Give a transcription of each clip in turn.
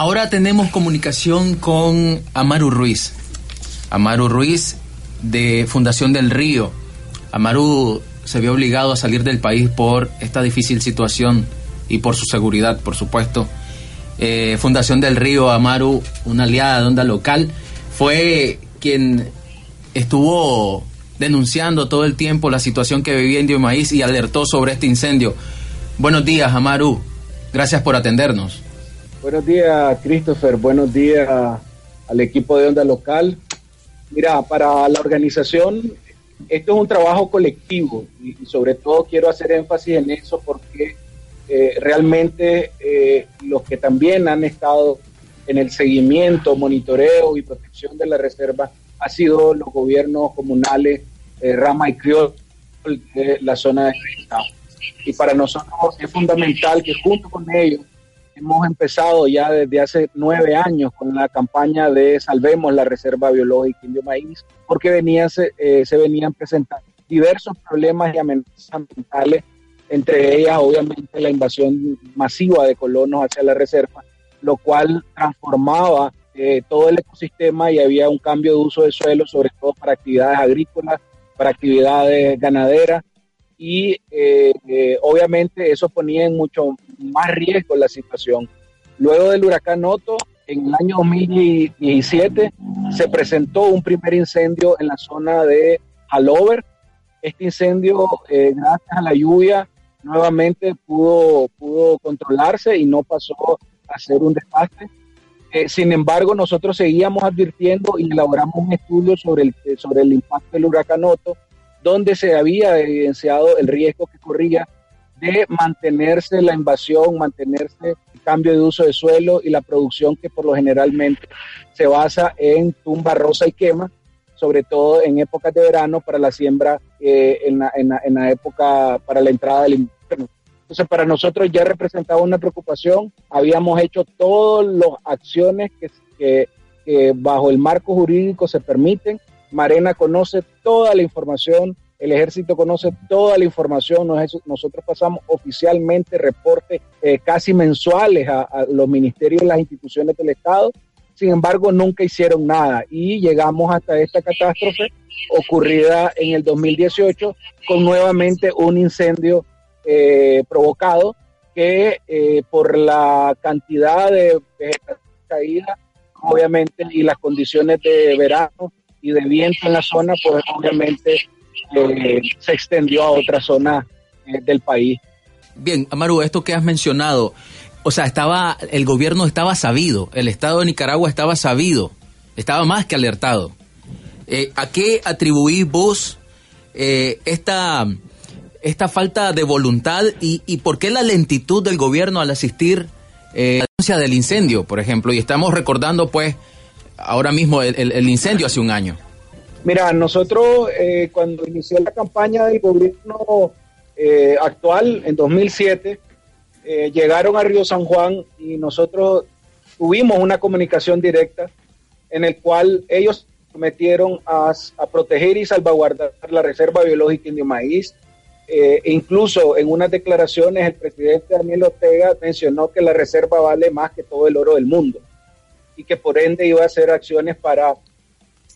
Ahora tenemos comunicación con Amaru Ruiz. Amaru Ruiz de Fundación del Río. Amaru se vio obligado a salir del país por esta difícil situación y por su seguridad, por supuesto. Eh, Fundación del Río, Amaru, una aliada de onda local, fue quien estuvo denunciando todo el tiempo la situación que vivía Indio Maíz y alertó sobre este incendio. Buenos días, Amaru. Gracias por atendernos. Buenos días, Christopher. Buenos días al equipo de Onda Local. Mira, para la organización, esto es un trabajo colectivo y, sobre todo quiero hacer énfasis en eso porque eh, realmente eh, los que también han estado en el seguimiento, monitoreo y protección de la reserva ha sido los gobiernos comunales eh, Rama y Criol de la zona de Estado. Y para nosotros es fundamental que junto con ellos hemos empezado ya desde hace nueve años con la campaña de Salvemos la Reserva Biológica Indio Maíz, porque venía, se, eh, venían presentando diversos problemas y amenazas ambientales, entre ellas obviamente la invasión masiva de colonos hacia la reserva, lo cual transformaba eh, todo el ecosistema y había un cambio de uso de suelo, sobre todo para actividades agrícolas, para actividades ganaderas y eh, eh, obviamente eso ponía en mucho más riesgo la situación. Luego del huracán Otto, en el año 2017 se presentó un primer incendio en la zona de Halover. Este incendio, gracias a la lluvia, nuevamente pudo, pudo controlarse y no pasó a ser un desastre. Eh, sin embargo, nosotros seguíamos advirtiendo y elaboramos un estudio sobre el, sobre el impacto del huracán Otto, donde se había evidenciado el riesgo que corría de mantenerse la invasión, mantenerse el cambio de uso de suelo y la producción que por lo generalmente se basa en tumba rosa y quema, sobre todo en épocas de verano para la siembra eh, en, la, época para la entrada del invierno. Entonces, para nosotros ya representaba una preocupación. Habíamos hecho todas las acciones que, bajo el marco jurídico se permiten. Marena conoce toda la información, el ejército conoce toda la información. Nosotros pasamos oficialmente reportes eh, casi mensuales a, los ministerios y las instituciones del Estado sin embargo nunca hicieron nada y llegamos hasta esta catástrofe ocurrida en el 2018 con nuevamente un incendio eh, provocado que eh, por la cantidad de caída, obviamente, y las condiciones de verano y de viento en la zona, pues obviamente eh, se extendió a otra zona del país. Bien, Amaru, esto que has mencionado, o sea, estaba, el gobierno estaba sabido, el Estado de Nicaragua estaba sabido, estaba más que alertado. ¿A qué atribuís vos esta esta falta de voluntad y, y por qué la lentitud del gobierno al asistir eh, a la denuncia del incendio, por ejemplo, y estamos recordando pues ahora mismo el, incendio hace un año. Mira, nosotros eh, cuando inició la campaña del gobierno eh, actual en 2007, llegaron a Río San Juan y nosotros tuvimos una comunicación directa en el cual ellos prometieron a, a proteger y salvaguardar la reserva biológica indio maíz, eh, incluso en unas declaraciones el presidente Daniel Ortega mencionó que la reserva vale más que todo el oro del mundo y que por ende iba a hacer acciones para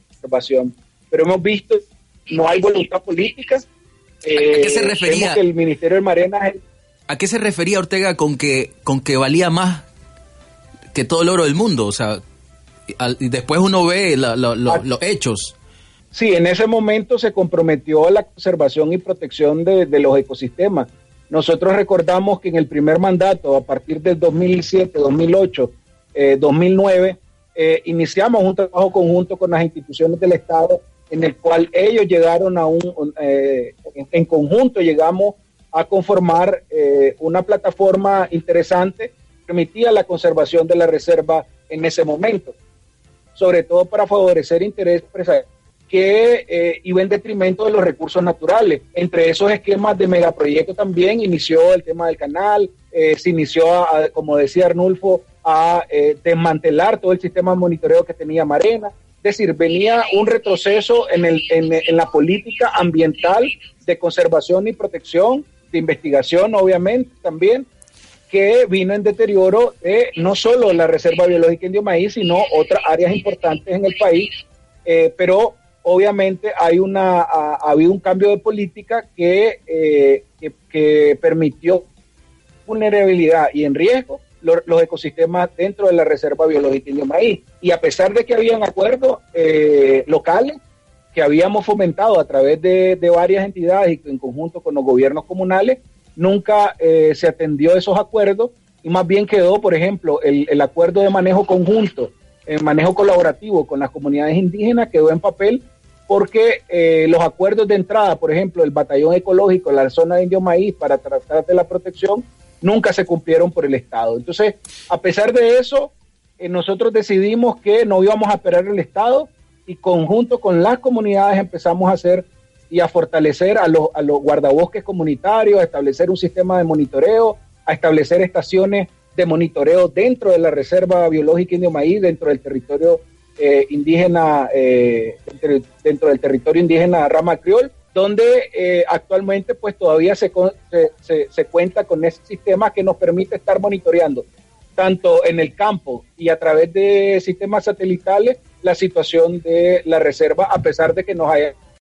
conservación. Pero hemos visto, no hay voluntad política. ¿A qué se eh, refería? el Ministerio de Marena... ¿A qué se refería Ortega con que, con que valía más que todo el oro del mundo? O sea, y después uno ve los hechos. Sí, en ese momento se comprometió a la conservación y protección de, los ecosistemas. Nosotros recordamos que en el primer mandato, a partir del 2007, 2008, 2009, iniciamos un trabajo conjunto con las instituciones del Estado en el cual ellos llegaron a un, eh, en, conjunto llegamos a conformar eh, una plataforma interesante permitía la conservación de la reserva en ese momento, sobre todo para favorecer intereses empresariales que eh, iba en detrimento de los recursos naturales. Entre esos esquemas de megaproyecto también inició el tema del canal, eh, se inició, como decía Arnulfo, a eh, desmantelar todo el sistema de monitoreo que tenía Marena. Es decir, venía un retroceso en, el, en, la política ambiental de conservación y protección, de investigación, obviamente, también, que vino en deterioro de no solo la Reserva Biológica Indio Maíz, sino otras áreas importantes en el país. Eh, pero obviamente hay una, ha, habido un cambio de política que, eh, que, permitió vulnerabilidad y en riesgo los, ecosistemas dentro de la Reserva Biológica Indio Maíz. Y a pesar de que habían acuerdos eh, locales que habíamos fomentado a través de, de, varias entidades y en conjunto con los gobiernos comunales, nunca eh, se atendió esos acuerdos y más bien quedó, por ejemplo, el, el acuerdo de manejo conjunto, el manejo colaborativo con las comunidades indígenas quedó en papel porque eh, los acuerdos de entrada, por ejemplo, el batallón ecológico en la zona de Indio Maíz para tratar de la protección, nunca se cumplieron por el Estado. Entonces, a pesar de eso, eh, nosotros decidimos que no íbamos a esperar el Estado y conjunto con las comunidades empezamos a hacer y a fortalecer a los, a los guardabosques comunitarios, a establecer un sistema de monitoreo, a establecer estaciones de monitoreo dentro de la Reserva Biológica Indio Maíz, dentro del territorio eh, indígena, eh, dentro del territorio indígena Rama Criol, donde eh, actualmente pues todavía se, se, se, cuenta con ese sistema que nos permite estar monitoreando tanto en el campo y a través de sistemas satelitales la situación de la reserva, a pesar de que nos haya